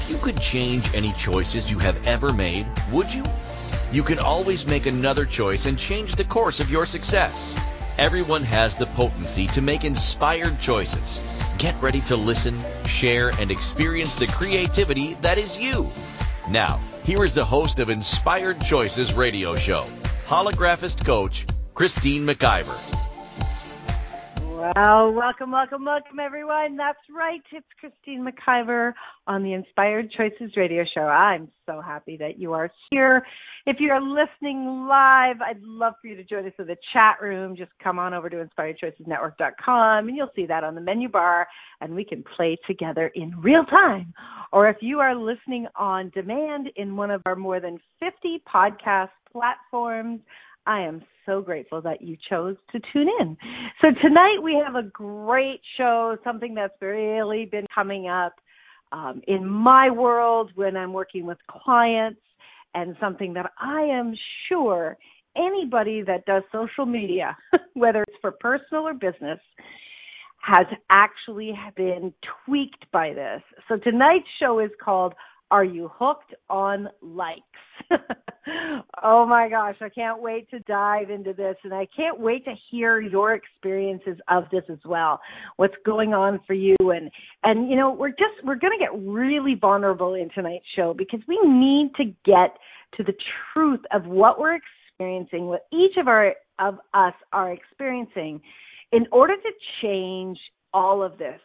If you could change any choices you have ever made, would you? You can always make another choice and change the course of your success. Everyone has the potency to make inspired choices. Get ready to listen, share, and experience the creativity that is you. Now, here is the host of Inspired Choices radio show, holographist coach, Christine McIver. Well, welcome, welcome, welcome, everyone. That's right. It's Christine McIver on the Inspired Choices radio show. I'm so happy that you are here. If you are listening live, I'd love for you to join us in the chat room. Just come on over to inspiredchoicesnetwork.com and you'll see that on the menu bar and we can play together in real time. Or if you are listening on demand in one of our more than 50 podcast platforms, I am so grateful that you chose to tune in. So tonight we have a great show, something that's really been coming up um, in my world when I'm working with clients, and something that I am sure anybody that does social media, whether it's for personal or business, has actually been tweaked by this. So tonight's show is called Are You Hooked on Likes? oh my gosh, I can't wait to dive into this and I can't wait to hear your experiences of this as well. What's going on for you and and you know, we're just we're going to get really vulnerable in tonight's show because we need to get to the truth of what we're experiencing, what each of our of us are experiencing in order to change all of this.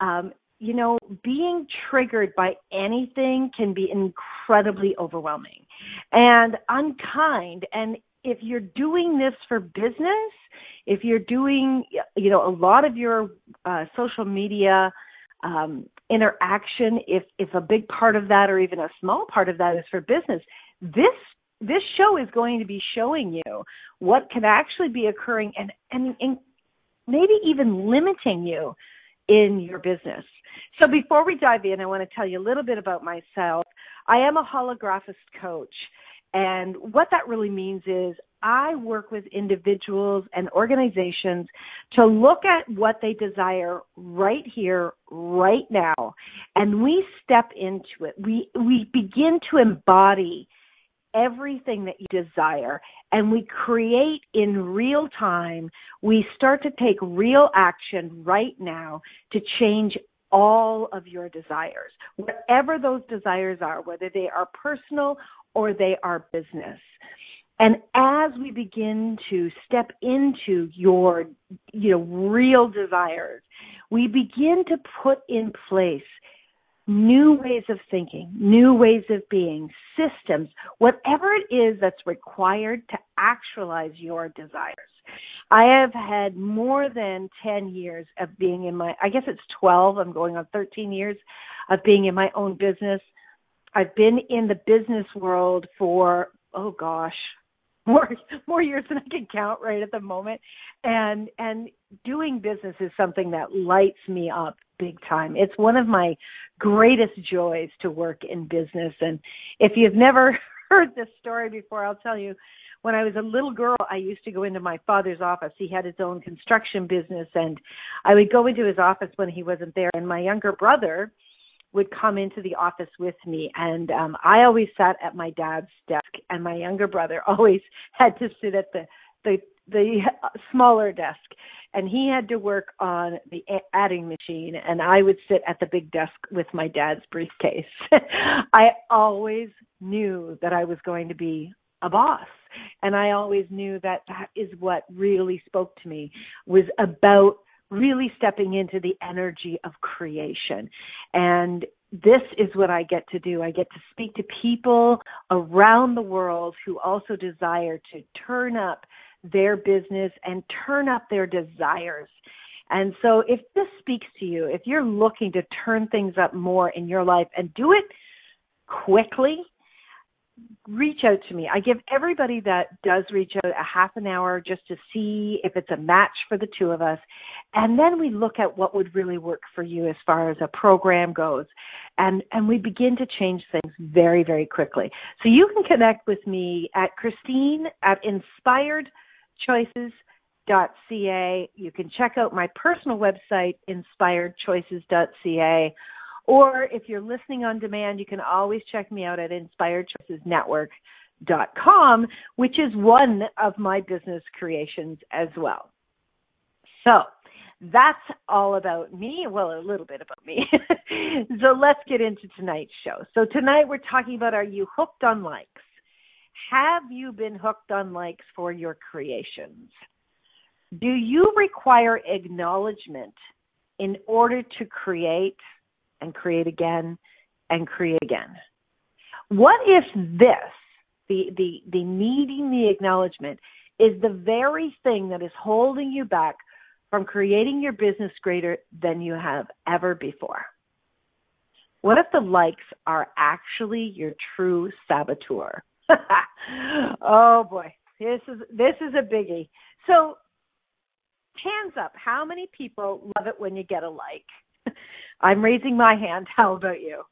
Um, you know, being triggered by anything can be incredibly overwhelming and unkind. And if you're doing this for business, if you're doing, you know, a lot of your uh, social media um, interaction, if if a big part of that or even a small part of that is for business, this this show is going to be showing you what can actually be occurring and and, and maybe even limiting you in your business. So before we dive in, I want to tell you a little bit about myself. I am a holographist coach. And what that really means is I work with individuals and organizations to look at what they desire right here, right now, and we step into it. We we begin to embody everything that you desire and we create in real time. We start to take real action right now to change all of your desires, whatever those desires are, whether they are personal or they are business. And as we begin to step into your, you know, real desires, we begin to put in place new ways of thinking, new ways of being, systems, whatever it is that's required to actualize your desires. I have had more than 10 years of being in my, I guess it's 12, I'm going on 13 years of being in my own business. I've been in the business world for, oh gosh, more more years than I can count right at the moment. And and doing business is something that lights me up big time. It's one of my greatest joys to work in business. And if you've never heard this story before, I'll tell you when I was a little girl, I used to go into my father's office. He had his own construction business, and I would go into his office when he wasn't there. And my younger brother would come into the office with me, and um, I always sat at my dad's desk, and my younger brother always had to sit at the the the smaller desk and he had to work on the adding machine and I would sit at the big desk with my dad's briefcase. I always knew that I was going to be a boss and I always knew that that is what really spoke to me was about really stepping into the energy of creation and this is what I get to do. I get to speak to people around the world who also desire to turn up their business and turn up their desires. And so if this speaks to you, if you're looking to turn things up more in your life and do it quickly, reach out to me. I give everybody that does reach out a half an hour just to see if it's a match for the two of us. And then we look at what would really work for you as far as a program goes. And and we begin to change things very, very quickly. So you can connect with me at Christine at inspired inspiredchoices.ca. You can check out my personal website, inspiredchoices.ca, Or if you're listening on demand, you can always check me out at inspiredchoicesnetwork.com, which is one of my business creations as well. So that's all about me. Well, a little bit about me. so let's get into tonight's show. So tonight we're talking about are you hooked on likes? Have you been hooked on likes for your creations? Do you require acknowledgement in order to create and create again and create again? What if this, the, the, the needing the acknowledgement, is the very thing that is holding you back from creating your business greater than you have ever before? What if the likes are actually your true saboteur? oh boy, this is this is a biggie. So, hands up, how many people love it when you get a like? I'm raising my hand. How about you?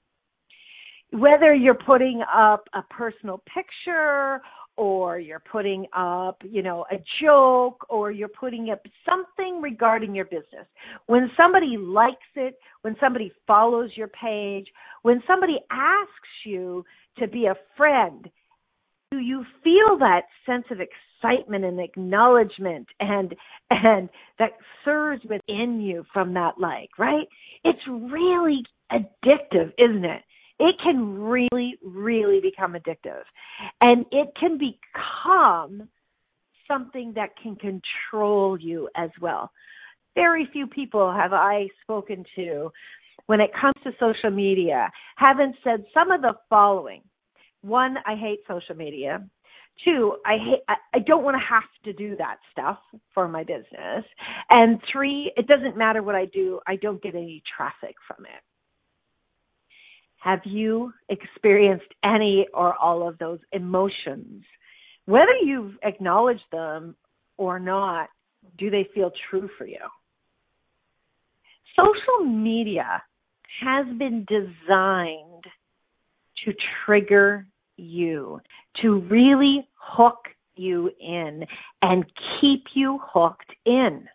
Whether you're putting up a personal picture or you're putting up, you know, a joke or you're putting up something regarding your business. When somebody likes it, when somebody follows your page, when somebody asks you to be a friend, do you feel that sense of excitement and acknowledgement and and that surge within you from that like, right? It's really addictive, isn't it? it can really, really become addictive. And it can become something that can control you as well. Very few people have I spoken to when it comes to social media haven't said some of the following. One, I hate social media. Two, I hate I, I don't want to have to do that stuff for my business. And three, it doesn't matter what I do, I don't get any traffic from it. Have you experienced any or all of those emotions? Whether you've acknowledged them or not, do they feel true for you? Social media has been designed to trigger you, to really hook you in and keep you hooked in.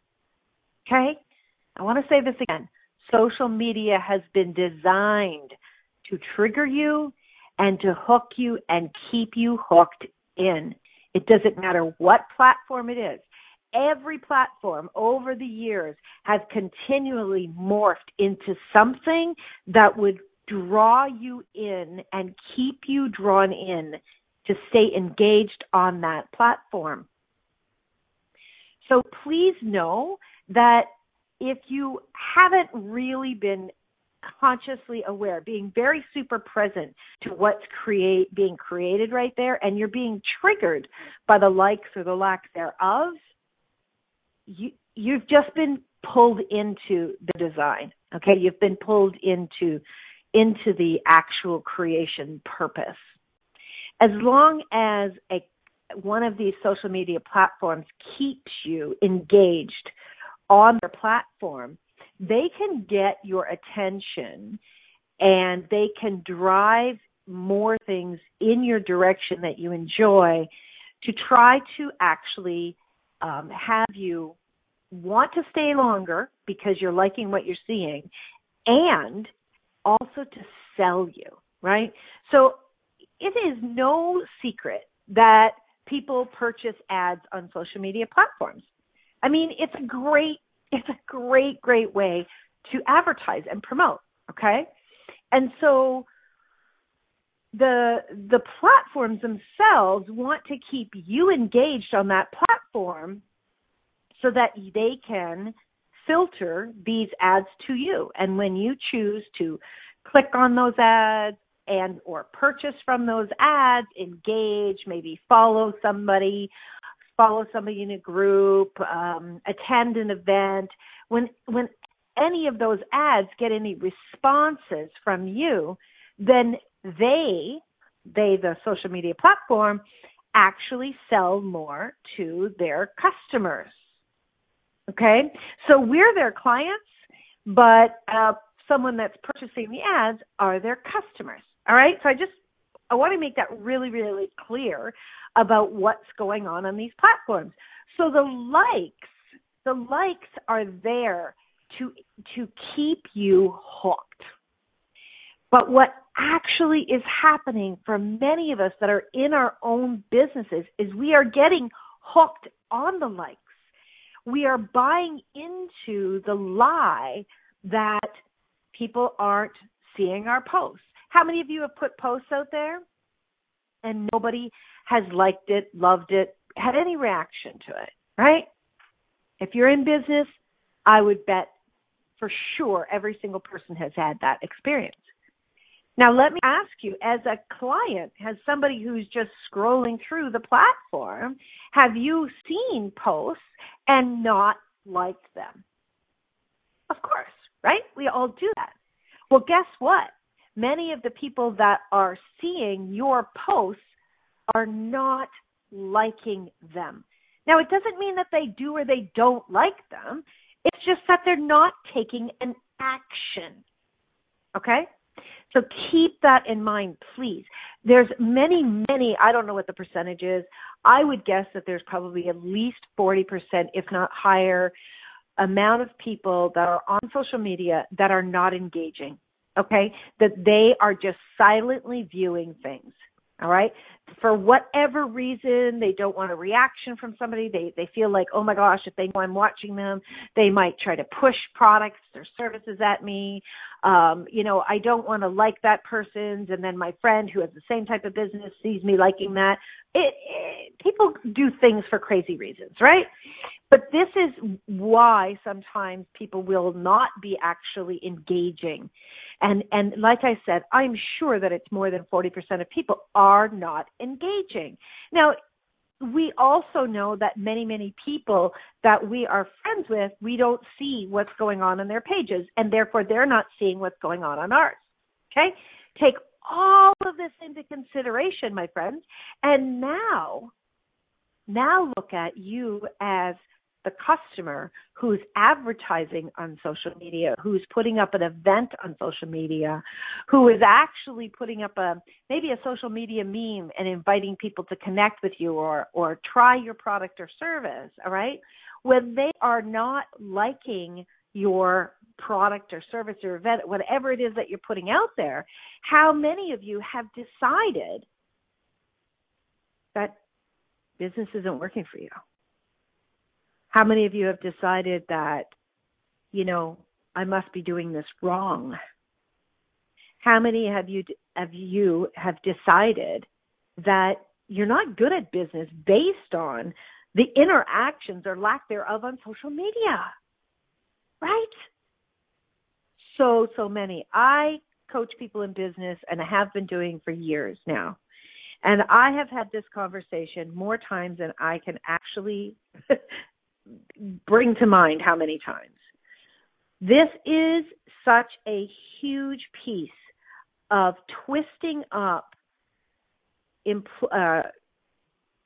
Okay? I want to say this again. Social media has been designed to trigger you and to hook you and keep you hooked in. It doesn't matter what platform it is. Every platform over the years has continually morphed into something that would draw you in and keep you drawn in to stay engaged on that platform. So please know that if you haven't really been consciously aware, being very super present to what's create being created right there, and you're being triggered by the likes or the lack thereof, you you've just been pulled into the design. Okay, you've been pulled into into the actual creation purpose. As long as a one of these social media platforms keeps you engaged on their platform, they can get your attention and they can drive more things in your direction that you enjoy to try to actually um, have you want to stay longer because you're liking what you're seeing and also to sell you, right? So it is no secret that people purchase ads on social media platforms. I mean, it's a great it's a great, great way to advertise and promote. Okay. And so the the platforms themselves want to keep you engaged on that platform so that they can filter these ads to you and when you choose to click on those ads and or purchase from those ads engage maybe follow somebody follow somebody in a group, um, attend an event, when when any of those ads get any responses from you, then they they the social media platform actually sell more to their customers. Okay, so we're their clients, but uh, someone that's purchasing the ads are their customers. All right, so I just I want to make that really, really clear about what's going on on these platforms. So the likes, the likes are there to to keep you hooked. But what actually is happening for many of us that are in our own businesses is we are getting hooked on the likes. We are buying into the lie that people aren't seeing our posts. How many of you have put posts out there and nobody has liked it, loved it, had any reaction to it, right? If you're in business, I would bet for sure every single person has had that experience. Now, let me ask you, as a client, has somebody who's just scrolling through the platform, have you seen posts and not liked them? Of course, right? We all do that. Well, guess what? Many of the people that are seeing your posts are not liking them. Now, it doesn't mean that they do or they don't like them. It's just that they're not taking an action. Okay? So keep that in mind, please. There's many, many, I don't know what the percentage is. I would guess that there's probably at least 40%, if not higher, amount of people that are on social media that are not engaging. Okay? That they are just silently viewing things. All right. For whatever reason, they don't want a reaction from somebody. They they feel like, oh my gosh, if they know I'm watching them, they might try to push products or services at me. Um, you know, I don't want to like that person's, and then my friend who has the same type of business sees me liking that. It, it people do things for crazy reasons, right? But this is why sometimes people will not be actually engaging and and like I said, I'm sure that it's more than 40% of people are not engaging. Now, we also know that many many people that we are friends with, we don't see what's going on on their pages and therefore they're not seeing what's going on on ours. Okay? Take all of this into consideration, my friends. And now now look at you as the customer who's advertising on social media, who's putting up an event on social media, who is actually putting up a maybe a social media meme and inviting people to connect with you or or try your product or service, all right? When they are not liking your product or service or event, whatever it is that you're putting out there, how many of you have decided that business isn't working for you? How many of you have decided that, you know, I must be doing this wrong? How many have you have you have decided that you're not good at business based on the interactions or lack thereof on social media? Right? So so many. I coach people in business and I have been doing for years now. And I have had this conversation more times than I can actually bring to mind how many times. This is such a huge piece of twisting up empl- uh,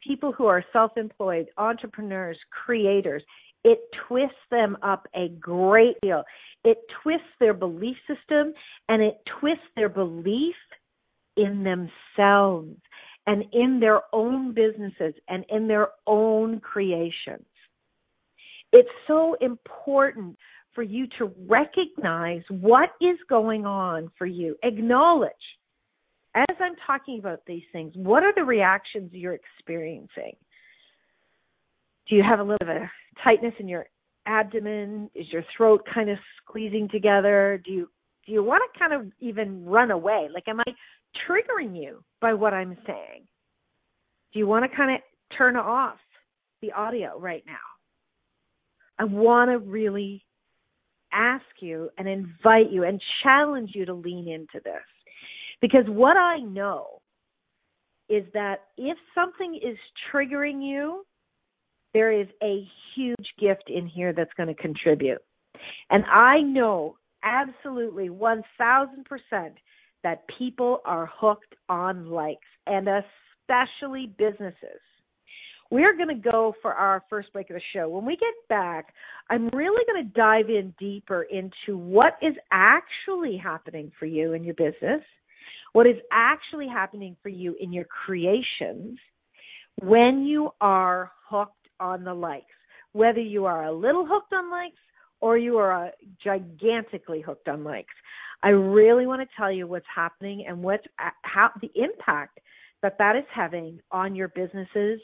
people who are self-employed, entrepreneurs, creators. It twists them up a great deal. It twists their belief system and it twists their belief in themselves and in their own businesses and in their own creations. It's so important for you to recognize what is going on for you. Acknowledge, as I'm talking about these things, what are the reactions you're experiencing? Do you have a little bit of tightness in your abdomen? Is your throat kind of squeezing together? Do you do you want to kind of even run away? Like, am I triggering you by what I'm saying? Do you want to kind of turn off the audio right now? I want to really ask you and invite you and challenge you to lean into this. Because what I know is that if something is triggering you, there is a huge gift in here that's going to contribute. And I know absolutely 1000% that people are hooked on likes and especially businesses we're going to go for our first break of the show. When we get back, I'm really going to dive in deeper into what is actually happening for you in your business, what is actually happening for you in your creations when you are hooked on the likes, whether you are a little hooked on likes or you are a gigantically hooked on likes. I really want to tell you what's happening and what's uh, how the impact that that is having on your businesses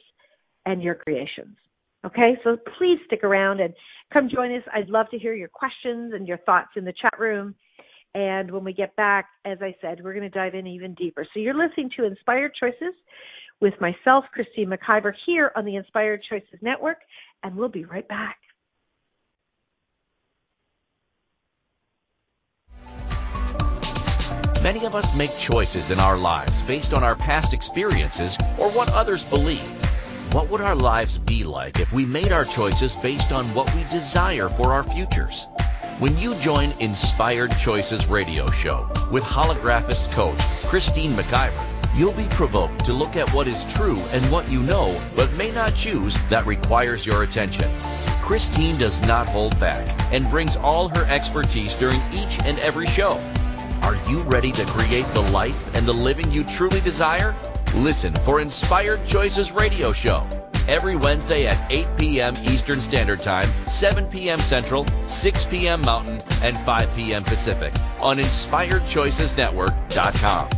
and your creations. Okay, so please stick around and come join us. I'd love to hear your questions and your thoughts in the chat room. And when we get back, as I said, we're going to dive in even deeper. So you're listening to Inspired Choices with myself, Christine McIver, here on the Inspired Choices Network, and we'll be right back. Many of us make choices in our lives based on our past experiences or what others believe. What would our lives be like if we made our choices based on what we desire for our futures? When you join Inspired Choices radio show with holographist coach Christine McIver, you'll be provoked to look at what is true and what you know but may not choose that requires your attention. Christine does not hold back and brings all her expertise during each and every show. Are you ready to create the life and the living you truly desire? Listen for Inspired Choices Radio Show every Wednesday at 8 p.m. Eastern Standard Time, 7 p.m. Central, 6 p.m. Mountain, and 5 p.m. Pacific on InspiredChoicesNetwork.com.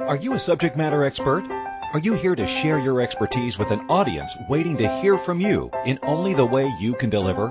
Are you a subject matter expert? Are you here to share your expertise with an audience waiting to hear from you in only the way you can deliver?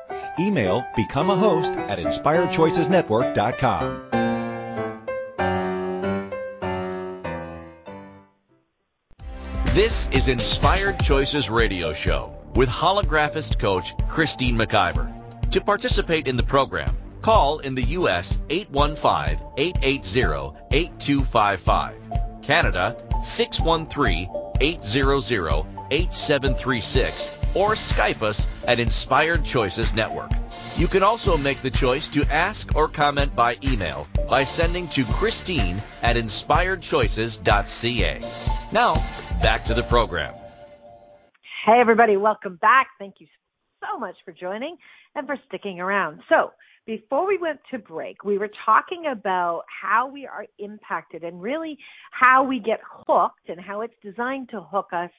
Email become a host at inspiredchoicesnetwork.com. This is Inspired Choices Radio Show with holographist coach Christine McIver. To participate in the program, call in the U.S. 815-880-8255, Canada 613-800-8736, or Skype us at Inspired Choices Network. You can also make the choice to ask or comment by email by sending to Christine at inspiredchoices.ca. Now, back to the program. Hey, everybody, welcome back. Thank you so much for joining and for sticking around. So, before we went to break, we were talking about how we are impacted and really how we get hooked and how it's designed to hook us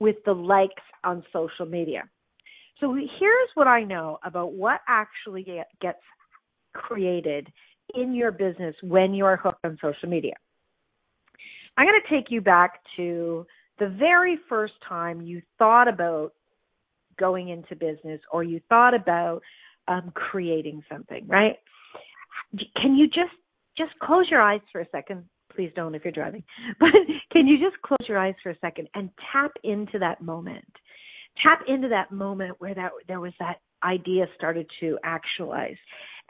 with the likes on social media. So here's what I know about what actually gets created in your business when you are hooked on social media. I'm going to take you back to the very first time you thought about going into business or you thought about um, creating something, right? Can you just just close your eyes for a second? Please don't if you're driving. But can you just close your eyes for a second and tap into that moment? Tap into that moment where that there was that idea started to actualize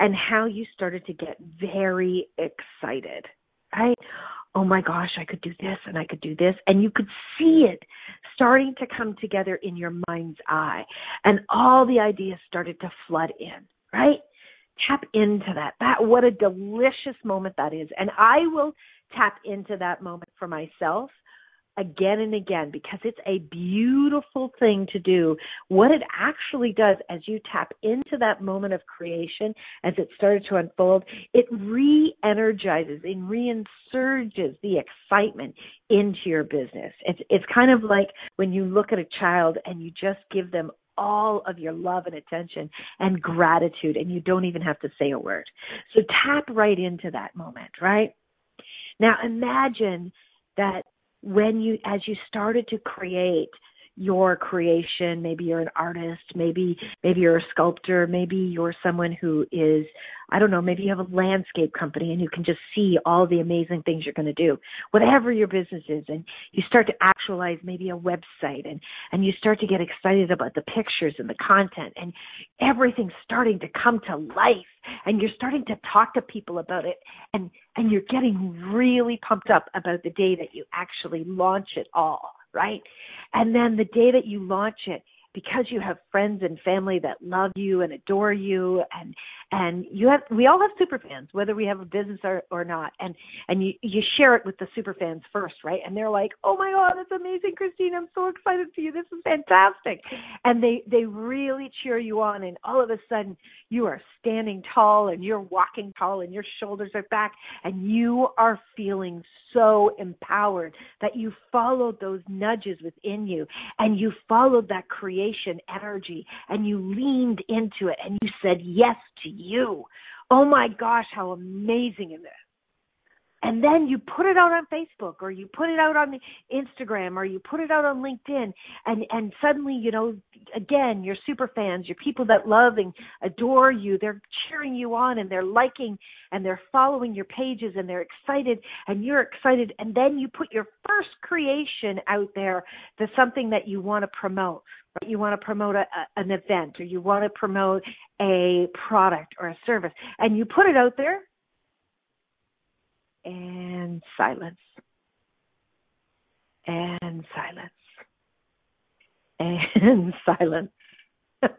and how you started to get very excited, right? oh my gosh, I could do this and I could do this. And you could see it starting to come together in your mind's eye. And all the ideas started to flood in, right? Tap into that. That what a delicious moment that is. And I will tap into that moment for myself again and again because it's a beautiful thing to do. What it actually does as you tap into that moment of creation, as it started to unfold, it re energizes and reinsurges the excitement into your business. It's, it's kind of like when you look at a child and you just give them all of your love and attention and gratitude, and you don't even have to say a word. So tap right into that moment, right? Now imagine that when you as you started to create your creation. Maybe you're an artist. Maybe maybe you're a sculptor. Maybe you're someone who is i don't know maybe you have a landscape company and you can just see all the amazing things you're going to do. Whatever your business is and you start to actualize maybe a website and and you start to get excited about the pictures and the content and everything's starting to come to life and you're starting to talk to people about it and and you're getting really pumped up about the day that you actually launch it all right? And then the day that you launch it because you have friends and family that love you and adore you and and you have we all have super fans whether we have a business or, or not. And and you you share it with the super fans first right? And they're like oh my god that's amazing christine. I'm so excited for you. This is fantastic. And they they really cheer you on and all of a sudden you are standing tall and you're walking tall and your shoulders are back and you are feeling so empowered that you followed those nudges within you and you followed that creation energy and you leaned into it and you said yes to you. Oh my gosh, how amazing is it? And then you put it out on Facebook or you put it out on Instagram or you put it out on LinkedIn and and suddenly you know again your super fans your people that love and adore you they're cheering you on and they're liking and they're following your pages and they're excited and you're excited and then you put your first creation out there to something that you want to promote right? You want to promote a, a, an event or you want to promote a product or a service and you put it out there and silence and silence and silence.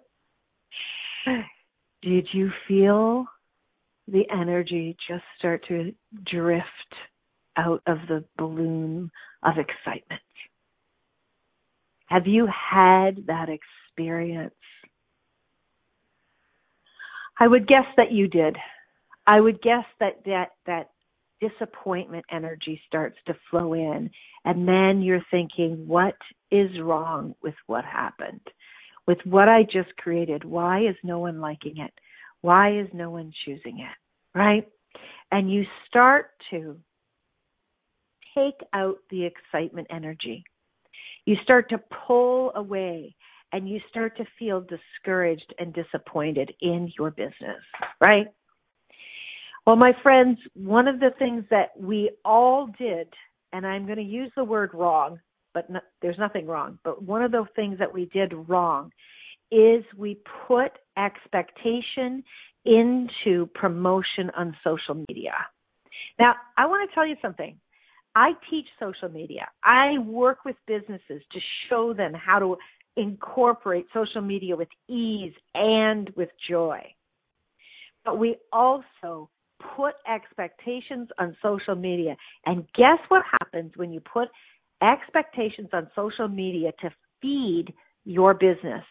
Did you feel the energy just start to drift out of the balloon of excitement? Have you had that experience? I would guess that you did. I would guess that that that disappointment energy starts to flow in. And then you're thinking, what is wrong with what happened? With what I just created? Why is no one liking it? Why is no one choosing it? Right? And you start to take out the excitement energy. You start to pull away and you start to feel discouraged and disappointed in your business, right? Well, my friends, one of the things that we all did, and I'm going to use the word wrong, but no, there's nothing wrong, but one of the things that we did wrong is we put expectation into promotion on social media. Now, I want to tell you something. I teach social media. I work with businesses to show them how to incorporate social media with ease and with joy. But we also put expectations on social media. And guess what happens when you put expectations on social media to feed your business?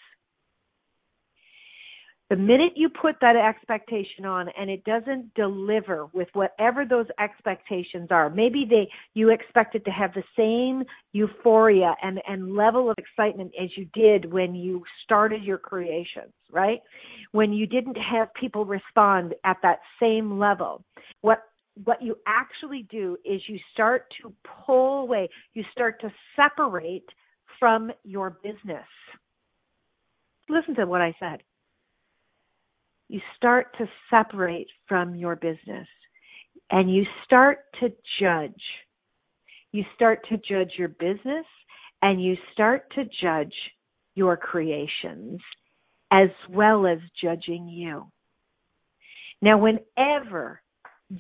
The minute you put that expectation on and it doesn't deliver with whatever those expectations are, maybe they you expected to have the same euphoria and, and level of excitement as you did when you started your creations, right? When you didn't have people respond at that same level. What what you actually do is you start to pull away, you start to separate from your business. Listen to what I said you start to separate from your business and you start to judge. You start to judge your business and you start to judge your creations as well as judging you. Now, whenever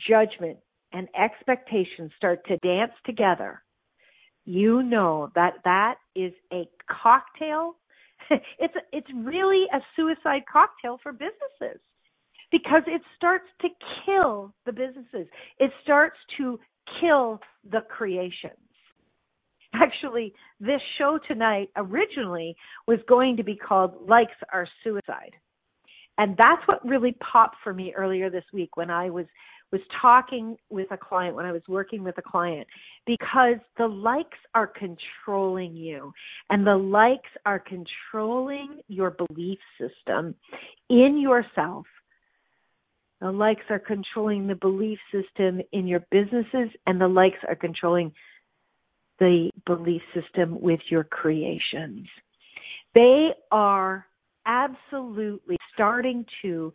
judgment and expectations start to dance together, you know that that is a cocktail it's it's really a suicide cocktail for businesses because it starts to kill the businesses. It starts to kill the creations. Actually, this show tonight originally was going to be called Likes Are Suicide. And that's what really popped for me earlier this week when I was was talking with a client, when I was working with a client, because the likes are controlling you and the likes are controlling your belief system in yourself. The likes are controlling the belief system in your businesses and the likes are controlling the belief system with your creations. They are absolutely starting to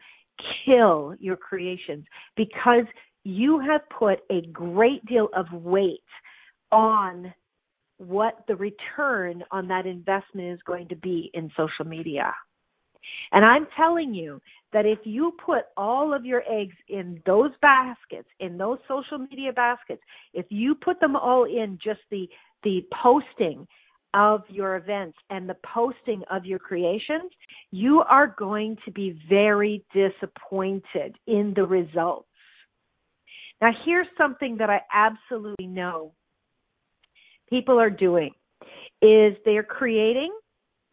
kill your creations because you have put a great deal of weight on what the return on that investment is going to be in social media. And I'm telling you that if you put all of your eggs in those baskets, in those social media baskets, if you put them all in just the the posting of your events and the posting of your creations, you are going to be very disappointed in the results. Now, here's something that I absolutely know people are doing is they're creating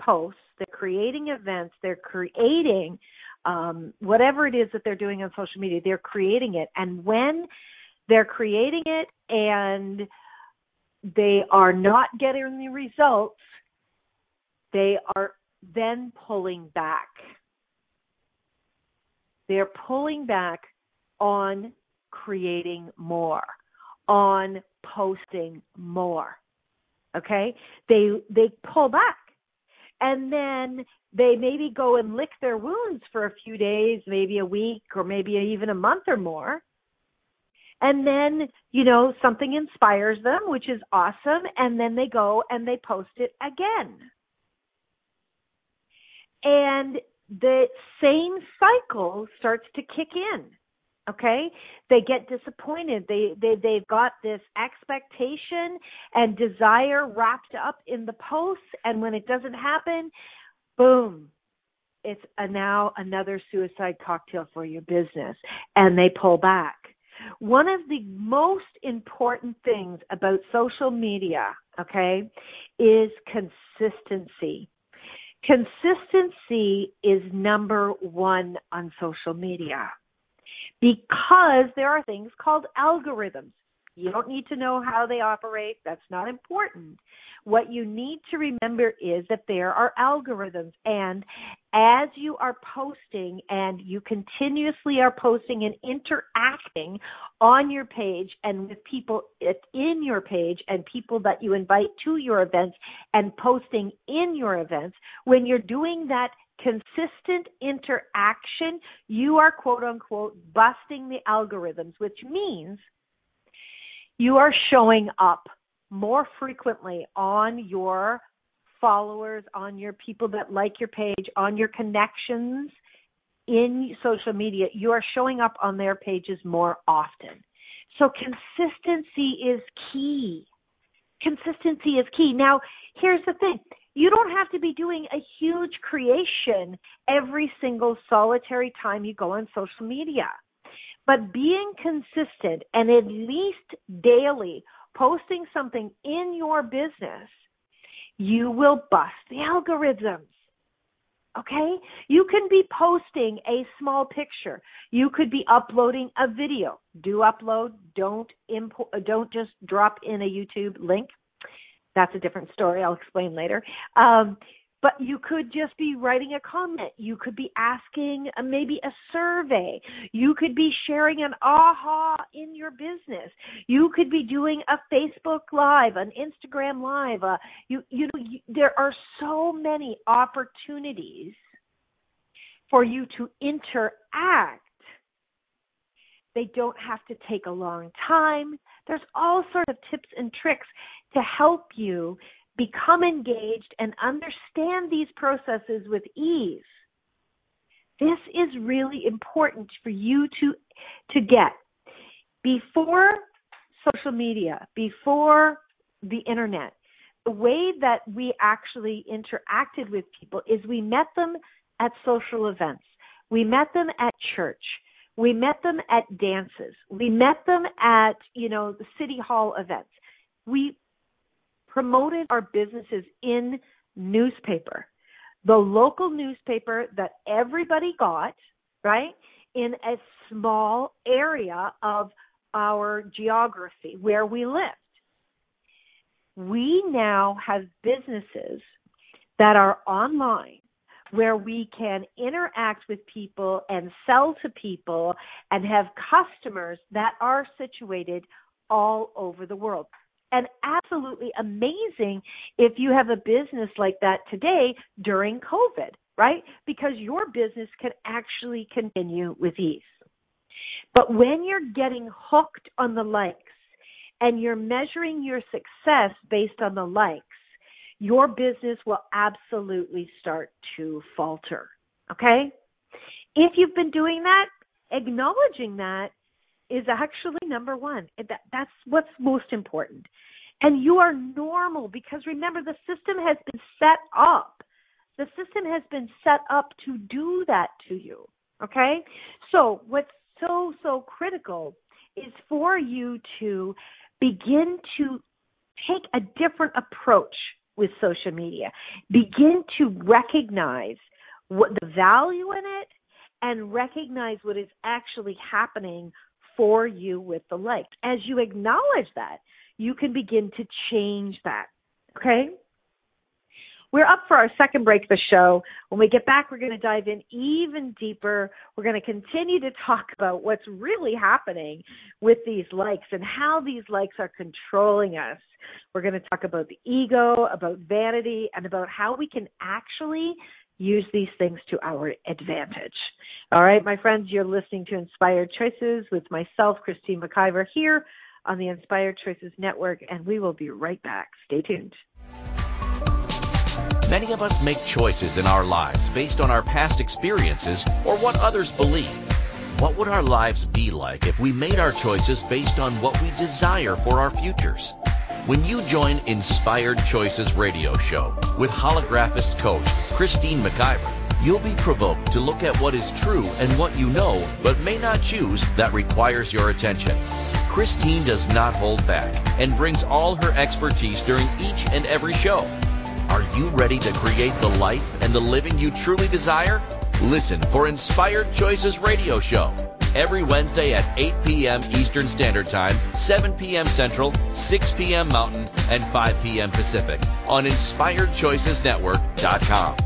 posts, they're creating events, they're creating um, whatever it is that they're doing on social media, they're creating it. And when they're creating it and they are not getting the results, they are then pulling back. They're pulling back on creating more, on posting more. Okay? They they pull back. And then they maybe go and lick their wounds for a few days, maybe a week or maybe even a month or more. And then, you know, something inspires them, which is awesome, and then they go and they post it again. And the same cycle starts to kick in okay? They get disappointed. They they they've got this expectation and desire wrapped up in the post and when it doesn't happen boom it's a now another suicide cocktail for your business. And they pull back one of the most important things about social media okay is consistency consistency is number 1 on social media because there are things called algorithms. You don't need to know how they operate, that's not important. What you need to remember is that there are algorithms, and as you are posting and you continuously are posting and interacting on your page and with people in your page and people that you invite to your events and posting in your events, when you're doing that consistent interaction, you are quote unquote busting the algorithms, which means you are showing up more frequently on your followers, on your people that like your page, on your connections in social media. You are showing up on their pages more often. So consistency is key. Consistency is key. Now, here's the thing you don't have to be doing a huge creation every single solitary time you go on social media. But being consistent and at least daily posting something in your business, you will bust the algorithms. Okay? You can be posting a small picture. You could be uploading a video. Do upload, don't import don't just drop in a YouTube link that's a different story. I'll explain later. Um, but you could just be writing a comment. You could be asking a, maybe a survey. You could be sharing an aha in your business. You could be doing a Facebook Live, an Instagram Live. Uh, you you know you, there are so many opportunities for you to interact. They don't have to take a long time. There's all sorts of tips and tricks to help you become engaged and understand these processes with ease. This is really important for you to to get. Before social media, before the internet, the way that we actually interacted with people is we met them at social events. We met them at church. We met them at dances. We met them at, you know, the city hall events. We promoted our businesses in newspaper, the local newspaper that everybody got, right, in a small area of our geography where we lived. We now have businesses that are online where we can interact with people and sell to people and have customers that are situated all over the world and absolutely amazing if you have a business like that today during COVID, right? Because your business can actually continue with ease. But when you're getting hooked on the likes and you're measuring your success based on the likes, your business will absolutely start to falter. Okay? If you've been doing that, acknowledging that is actually number one. That, that's what's most important. And you are normal because remember, the system has been set up. The system has been set up to do that to you. Okay? So, what's so, so critical is for you to begin to take a different approach with social media. Begin to recognize what the value in it and recognize what is actually happening for you with the likes. As you acknowledge that, you can begin to change that. Okay? We're up for our second break of the show. When we get back, we're going to dive in even deeper. We're going to continue to talk about what's really happening with these likes and how these likes are controlling us. We're going to talk about the ego, about vanity, and about how we can actually use these things to our advantage. All right, my friends, you're listening to Inspired Choices with myself, Christine McIver, here on the Inspired Choices Network, and we will be right back. Stay tuned. Many of us make choices in our lives based on our past experiences or what others believe. What would our lives be like if we made our choices based on what we desire for our futures? When you join Inspired Choices radio show with holographist coach Christine McIver, you'll be provoked to look at what is true and what you know but may not choose that requires your attention. Christine does not hold back and brings all her expertise during each and every show. Are you ready to create the life and the living you truly desire? Listen for Inspired Choices Radio Show every Wednesday at 8 p.m. Eastern Standard Time, 7 p.m. Central, 6 p.m. Mountain, and 5 p.m. Pacific on InspiredChoicesNetwork.com.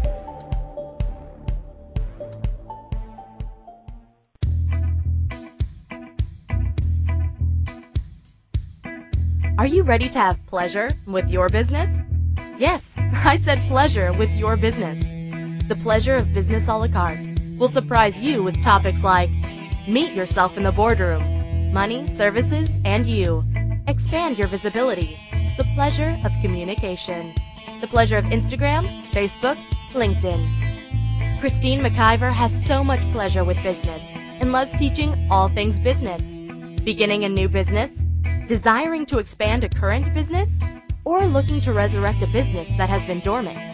Are you ready to have pleasure with your business? Yes, I said pleasure with your business. The pleasure of business a la carte will surprise you with topics like meet yourself in the boardroom, money, services, and you. Expand your visibility. The pleasure of communication. The pleasure of Instagram, Facebook, LinkedIn. Christine McIver has so much pleasure with business and loves teaching all things business. Beginning a new business? Desiring to expand a current business? or looking to resurrect a business that has been dormant.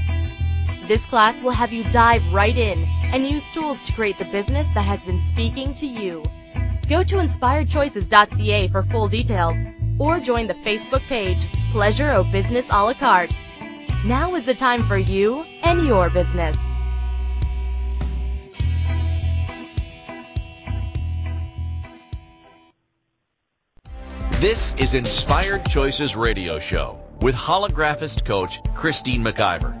This class will have you dive right in and use tools to create the business that has been speaking to you. Go to inspiredchoices.ca for full details or join the Facebook page Pleasure of Business a la carte. Now is the time for you and your business. This is Inspired Choices Radio Show with holographist coach Christine McIver.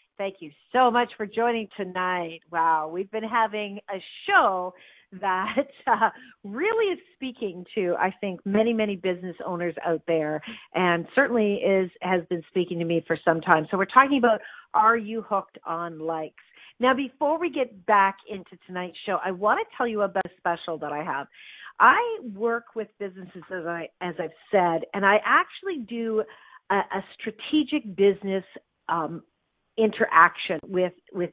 Thank you so much for joining tonight. Wow, we've been having a show that uh, really is speaking to I think many many business owners out there and certainly is has been speaking to me for some time. So we're talking about are you hooked on likes? Now before we get back into tonight's show, I want to tell you about a special that I have. I work with businesses as I as I've said and I actually do a, a strategic business um, interaction with with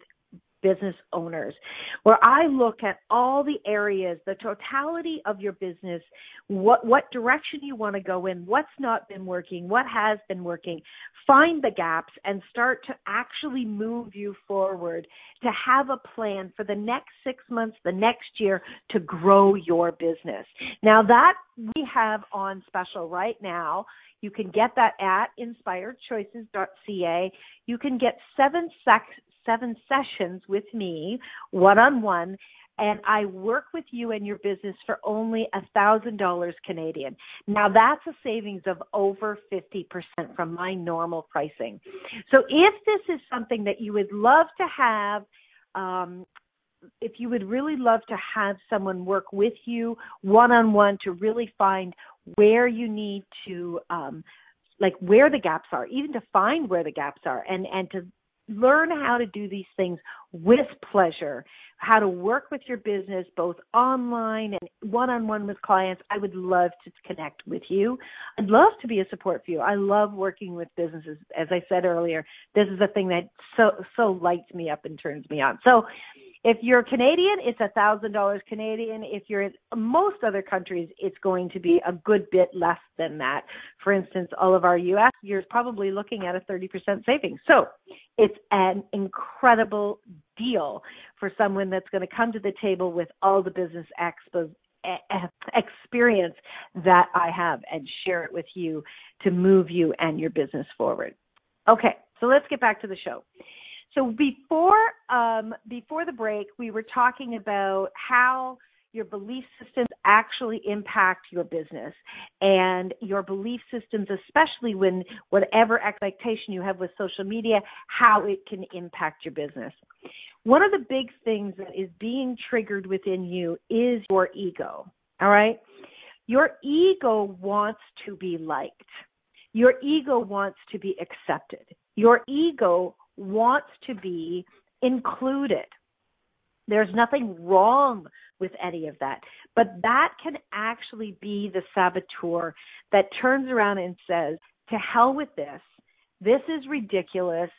business owners where I look at all the areas, the totality of your business, what what direction you want to go in, what's not been working, what has been working, find the gaps and start to actually move you forward to have a plan for the next 6 months, the next year to grow your business. Now that we have on special right now you can get that at inspiredchoices.ca. You can get seven sec- seven sessions with me, one on one, and I work with you and your business for only a thousand dollars Canadian. Now that's a savings of over fifty percent from my normal pricing. So if this is something that you would love to have, um, if you would really love to have someone work with you one on one to really find where you need to um like where the gaps are even to find where the gaps are and and to learn how to do these things with pleasure, how to work with your business both online and one on one with clients, I would love to connect with you. I'd love to be a support for you. I love working with businesses. As I said earlier, this is the thing that so so lights me up and turns me on. So if you're Canadian, it's a thousand dollars Canadian. If you're in most other countries, it's going to be a good bit less than that. For instance, all of our U.S. you're probably looking at a 30% savings. So it's an incredible deal for someone that's going to come to the table with all the business expo- experience that I have and share it with you to move you and your business forward. Okay, so let's get back to the show. So before um, before the break, we were talking about how your belief systems actually impact your business and your belief systems, especially when whatever expectation you have with social media, how it can impact your business. One of the big things that is being triggered within you is your ego. All right. Your ego wants to be liked. Your ego wants to be accepted. Your ego wants to be included. There's nothing wrong with any of that. But that can actually be the saboteur that turns around and says, to hell with this. This is ridiculous.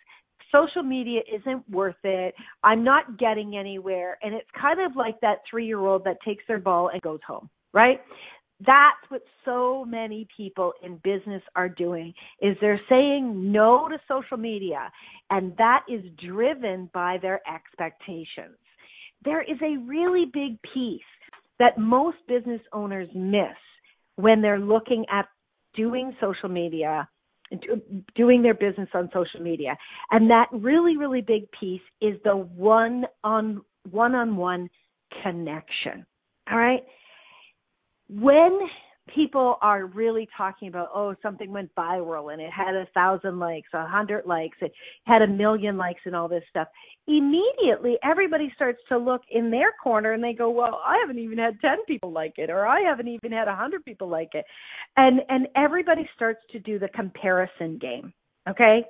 Social media isn't worth it. I'm not getting anywhere. And it's kind of like that three year old that takes their ball and goes home, right? That's what so many people in business are doing is they're saying no to social media and that is driven by their expectations. There is a really big piece that most business owners miss when they're looking at doing social media doing their business on social media and that really really big piece is the one on one on one connection. All right when people are really talking about oh something went viral and it had a thousand likes a hundred likes it had a million likes and all this stuff immediately everybody starts to look in their corner and they go well i haven't even had ten people like it or i haven't even had a hundred people like it. And and everybody starts to do the comparison game okay?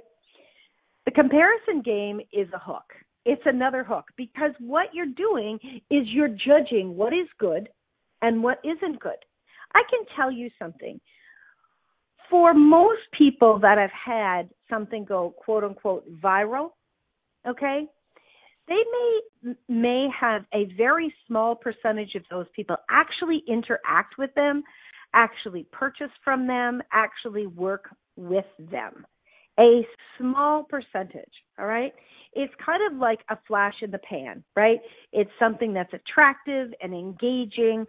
The comparison game is a hook. It's another hook because what you're doing is you're judging what is good and what isn't good. I can tell you something. For most people that have had something go quote unquote viral, okay, they may may have a very small percentage of those people actually interact with them, actually purchase from them, actually work with them. A small percentage, all right? It's kind of like a flash in the pan, right? It's something that's attractive and engaging,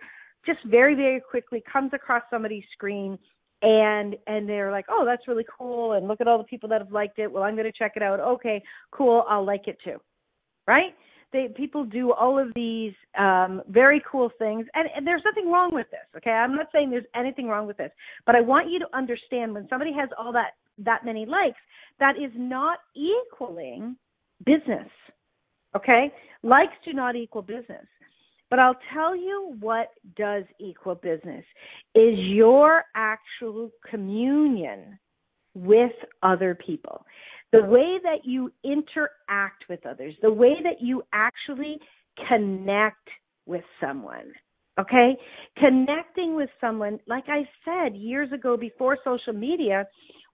just very very quickly comes across somebody's screen and and they're like oh that's really cool and look at all the people that have liked it. Well i'm going to check it out. Okay cool i'll like it too. Right? They people do all of these um very cool things and, and there's nothing wrong with this okay? I'm not saying there's anything wrong with this but i want you to understand when somebody has all that that many likes that is not equaling business okay? Likes do not equal business but I'll tell you what does equal business is your actual communion with other people. The way that you interact with others, the way that you actually connect with someone. Okay? Connecting with someone, like I said years ago before social media,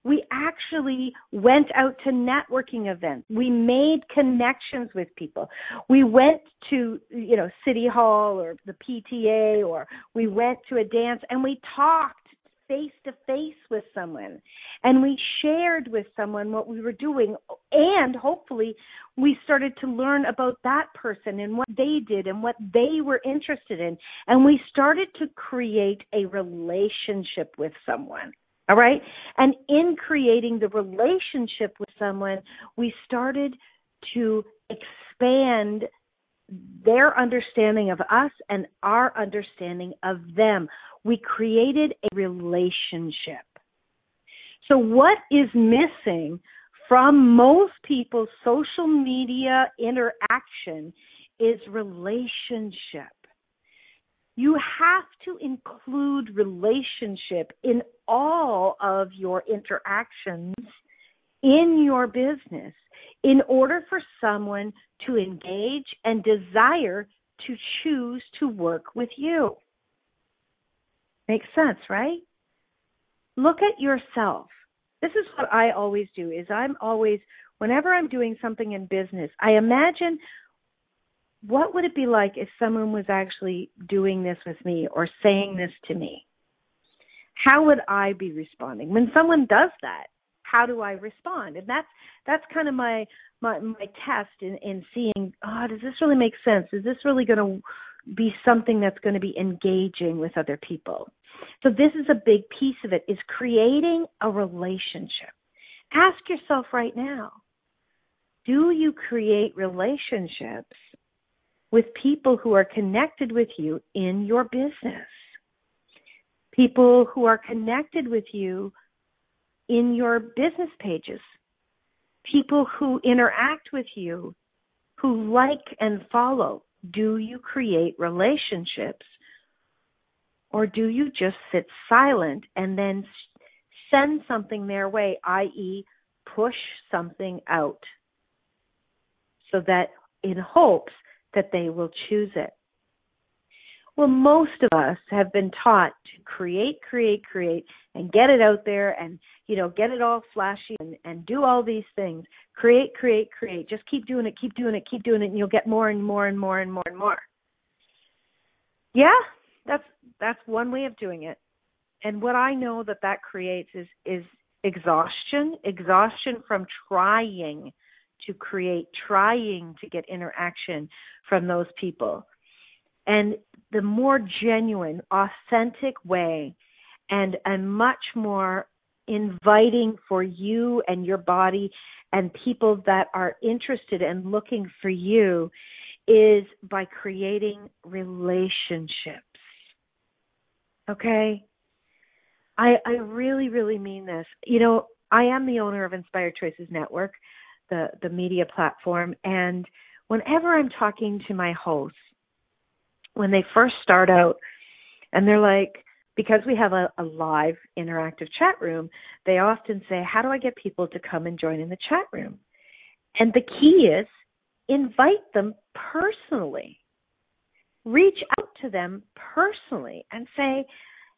we actually went out to networking events. We made connections with people. We went to, you know, City Hall or the PTA or we went to a dance and we talked face to face with someone and we shared with someone what we were doing and hopefully we started to learn about that person and what they did and what they were interested in and we started to create a relationship with someone all right. And in creating the relationship with someone, we started to expand their understanding of us and our understanding of them. We created a relationship. So, what is missing from most people's social media interaction is relationship. You have to include relationship in all of your interactions in your business in order for someone to engage and desire to choose to work with you. Makes sense, right? Look at yourself. This is what I always do is I'm always whenever I'm doing something in business, I imagine what would it be like if someone was actually doing this with me or saying this to me? How would I be responding? When someone does that, how do I respond? And that's that's kind of my my my test in in seeing, oh, does this really make sense? Is this really going to be something that's going to be engaging with other people? So this is a big piece of it is creating a relationship. Ask yourself right now, do you create relationships with people who are connected with you in your business. People who are connected with you in your business pages. People who interact with you, who like and follow. Do you create relationships? Or do you just sit silent and then send something their way, i.e., push something out? So that in hopes that they will choose it. Well, most of us have been taught to create, create, create, and get it out there and, you know, get it all flashy and, and do all these things. Create, create, create. Just keep doing it, keep doing it, keep doing it, and you'll get more and more and more and more and more. Yeah, that's that's one way of doing it. And what I know that that creates is is exhaustion, exhaustion from trying to create, trying to get interaction from those people. And the more genuine, authentic way and a much more inviting for you and your body and people that are interested and looking for you is by creating relationships. Okay? I I really really mean this. You know, I am the owner of Inspired Choices Network the the media platform and whenever I'm talking to my hosts when they first start out and they're like because we have a, a live interactive chat room, they often say, How do I get people to come and join in the chat room? And the key is invite them personally. Reach out to them personally and say,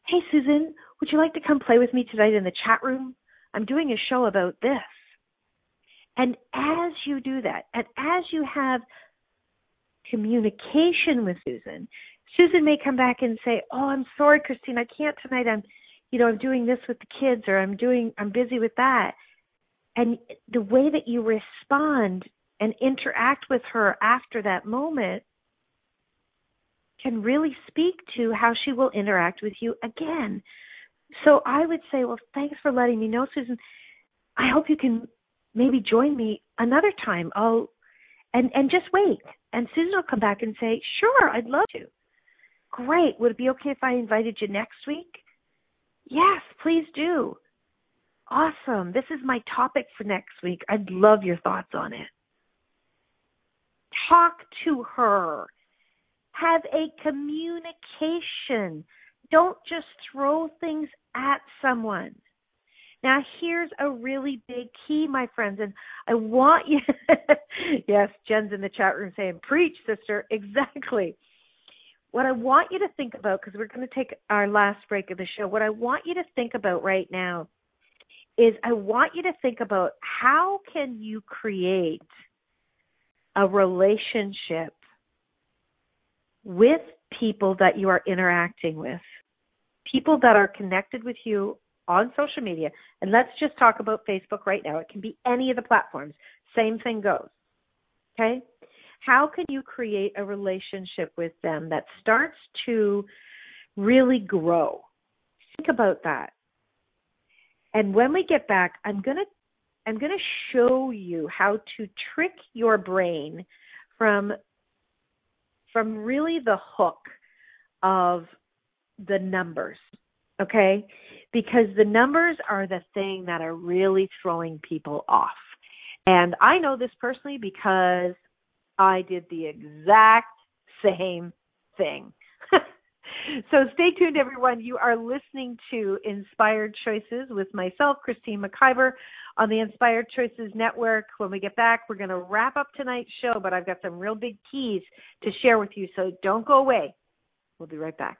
Hey, Susan, would you like to come play with me tonight in the chat room? I'm doing a show about this. And as you do that, and as you have communication with Susan, Susan may come back and say, "Oh, I'm sorry, Christine, I can't tonight. I'm, you know, I'm doing this with the kids, or I'm doing, I'm busy with that." And the way that you respond and interact with her after that moment can really speak to how she will interact with you again. So I would say, well, thanks for letting me know, Susan. I hope you can maybe join me another time. I'll and and just wait. And Susan will come back and say, "Sure, I'd love to." Great. Would it be okay if I invited you next week? Yes, please do. Awesome. This is my topic for next week. I'd love your thoughts on it. Talk to her. Have a communication. Don't just throw things at someone. Now, here's a really big key, my friends, and I want you. yes, Jen's in the chat room saying, Preach, sister. Exactly. What I want you to think about, because we're going to take our last break of the show, what I want you to think about right now is I want you to think about how can you create a relationship with people that you are interacting with, people that are connected with you on social media, and let's just talk about Facebook right now. It can be any of the platforms. Same thing goes. Okay? How can you create a relationship with them that starts to really grow? Think about that. And when we get back, I'm going to I'm going to show you how to trick your brain from from really the hook of the numbers. Okay? Because the numbers are the thing that are really throwing people off. And I know this personally because I did the exact same thing. so stay tuned, everyone. You are listening to Inspired Choices with myself, Christine McIver, on the Inspired Choices Network. When we get back, we're going to wrap up tonight's show, but I've got some real big keys to share with you, so don't go away. We'll be right back.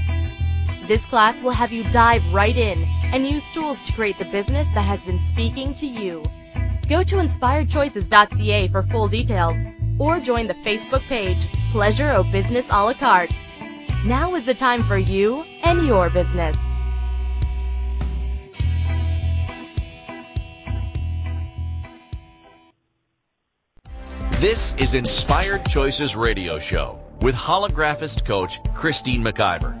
This class will have you dive right in and use tools to create the business that has been speaking to you. Go to inspiredchoices.ca for full details or join the Facebook page Pleasure of Business a la carte. Now is the time for you and your business. This is Inspired Choices Radio Show with holographist coach Christine McIver.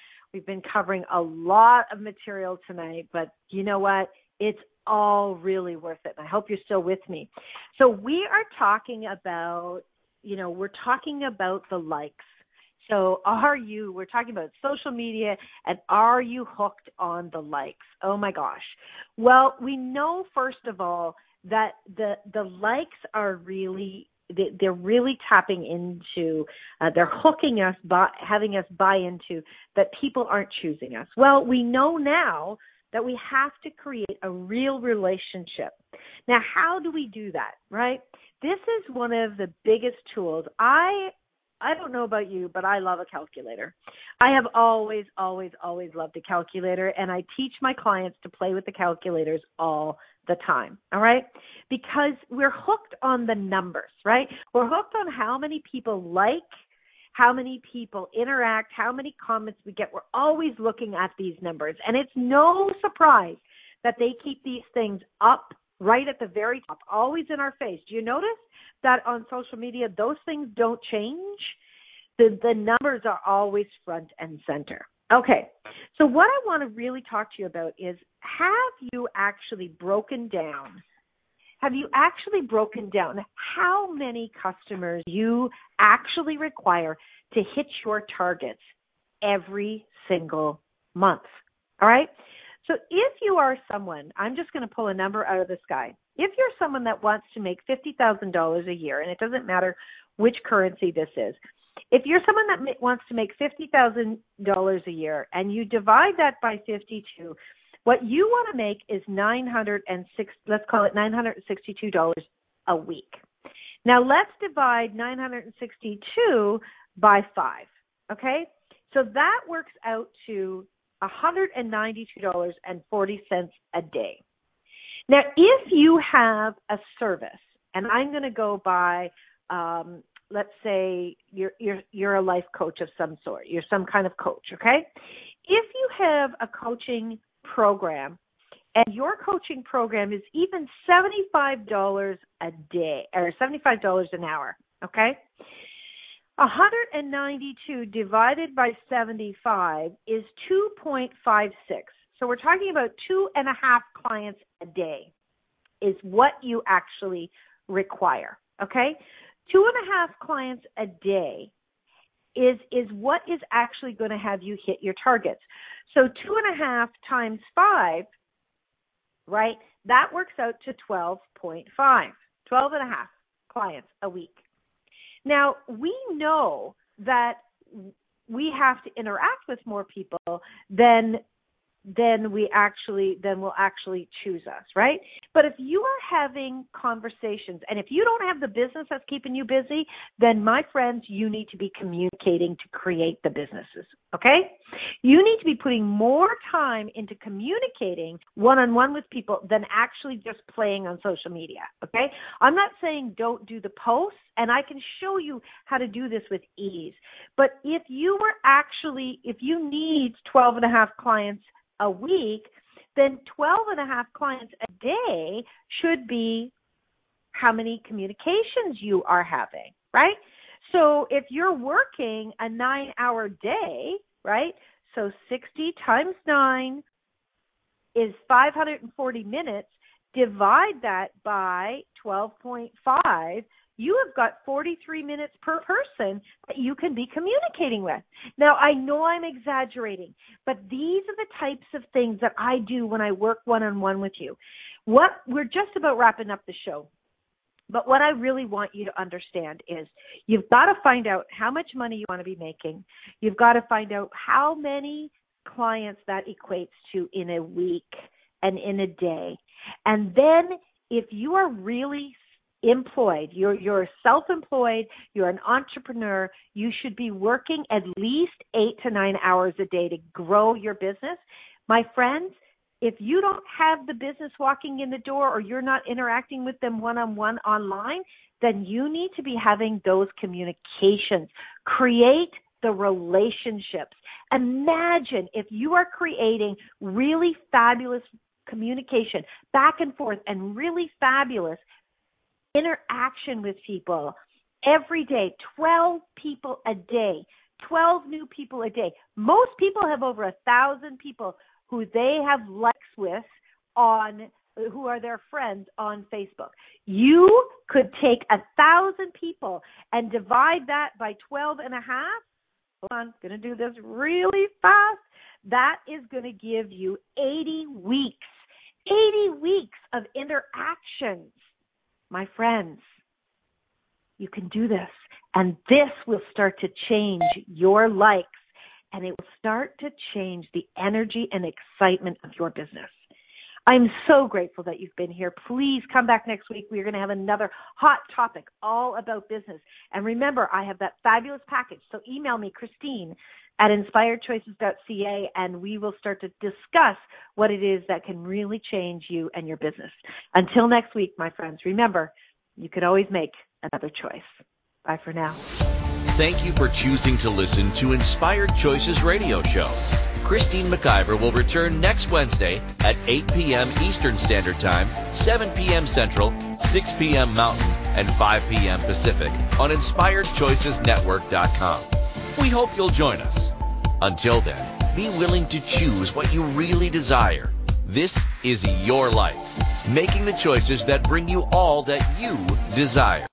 We've been covering a lot of material tonight, but you know what? It's all really worth it. I hope you're still with me. So we are talking about, you know, we're talking about the likes. So are you, we're talking about social media and are you hooked on the likes? Oh my gosh. Well, we know first of all that the the likes are really they're really tapping into uh, they're hooking us by having us buy into that people aren't choosing us. Well we know now that we have to create a real relationship. Now how do we do that right? This is one of the biggest tools. I i don't know about you but i love a calculator. I have always always always loved a calculator and i teach my clients to play with the calculators all the time. All right? Because we're hooked on the numbers, right? We're hooked on how many people like, how many people interact, how many comments we get. We're always looking at these numbers. And it's no surprise that they keep these things up right at the very top, always in our face. Do you notice that on social media those things don't change? The the numbers are always front and center. Okay. So what I want to really talk to you about is have you actually broken down have you actually broken down how many customers you actually require to hit your targets every single month? All right? So if you are someone, I'm just going to pull a number out of the sky. If you're someone that wants to make $50,000 a year, and it doesn't matter which currency this is, if you're someone that wants to make $50,000 a year and you divide that by 52, what you want to make is 906 let's call it $962 a week. Now let's divide 962 by 5, okay? So that works out to $192.40 a day. Now, if you have a service, and I'm going to go by, um, let's say you're you're you're a life coach of some sort. You're some kind of coach, okay? If you have a coaching program and your coaching program is even $75 a day or $75 an hour, okay? 192 divided by 75 is 2.56. So we're talking about two and a half clients a day is what you actually require. Okay? Two and a half clients a day is is what is actually going to have you hit your targets. So two and a half times five, right? That works out to 12.5. 12 and a half clients a week. Now, we know that we have to interact with more people than then we actually then will actually choose us right but if you are having conversations and if you don't have the business that's keeping you busy then my friends you need to be communicating to create the businesses okay? You need to be putting more time into communicating one on one with people than actually just playing on social media okay? I'm not saying don't do the posts and i can show you how to do this with ease. But if you were actually if you need 12 and a half clients a week, then 12 and a half clients a day should be how many communications you are having, right? So if you're working a nine hour day, right? So 60 times nine is 540 minutes. Divide that by 12.5 you have got 43 minutes per person that you can be communicating with. Now, I know I'm exaggerating, but these are the types of things that I do when I work one on one with you. What we're just about wrapping up the show. But what I really want you to understand is you've got to find out how much money you want to be making. You've got to find out how many clients that equates to in a week and in a day. And then if you are really employed. You're you're self-employed. You're an entrepreneur. You should be working at least 8 to 9 hours a day to grow your business. My friends if you don't have the business walking in the door or you're not interacting with them one-on-one online then you need to be having those communications. Create the relationships. Imagine if you are creating really fabulous communication back and forth and really fabulous interaction with people every day 12 people a day 12 new people a day. Most people have over a thousand people who they have likes with on who are their friends on facebook. You could take a thousand people and divide that by 12 and a half. Hold on going to do this really fast. That is going to give you 80 weeks 80 weeks of interactions my friends, you can do this. And this will start to change your likes and it will start to change the energy and excitement of your business. I'm so grateful that you've been here. Please come back next week. We're going to have another hot topic all about business. And remember, I have that fabulous package. So email me, Christine at inspiredchoices.ca, and we will start to discuss what it is that can really change you and your business. Until next week, my friends, remember, you can always make another choice. Bye for now. Thank you for choosing to listen to Inspired Choices Radio Show. Christine McIver will return next Wednesday at 8 p.m. Eastern Standard Time, 7 p.m. Central, 6 p.m. Mountain, and 5 p.m. Pacific on InspiredChoicesNetwork.com. We hope you'll join us. Until then, be willing to choose what you really desire. This is your life. making the choices that bring you all that you desire.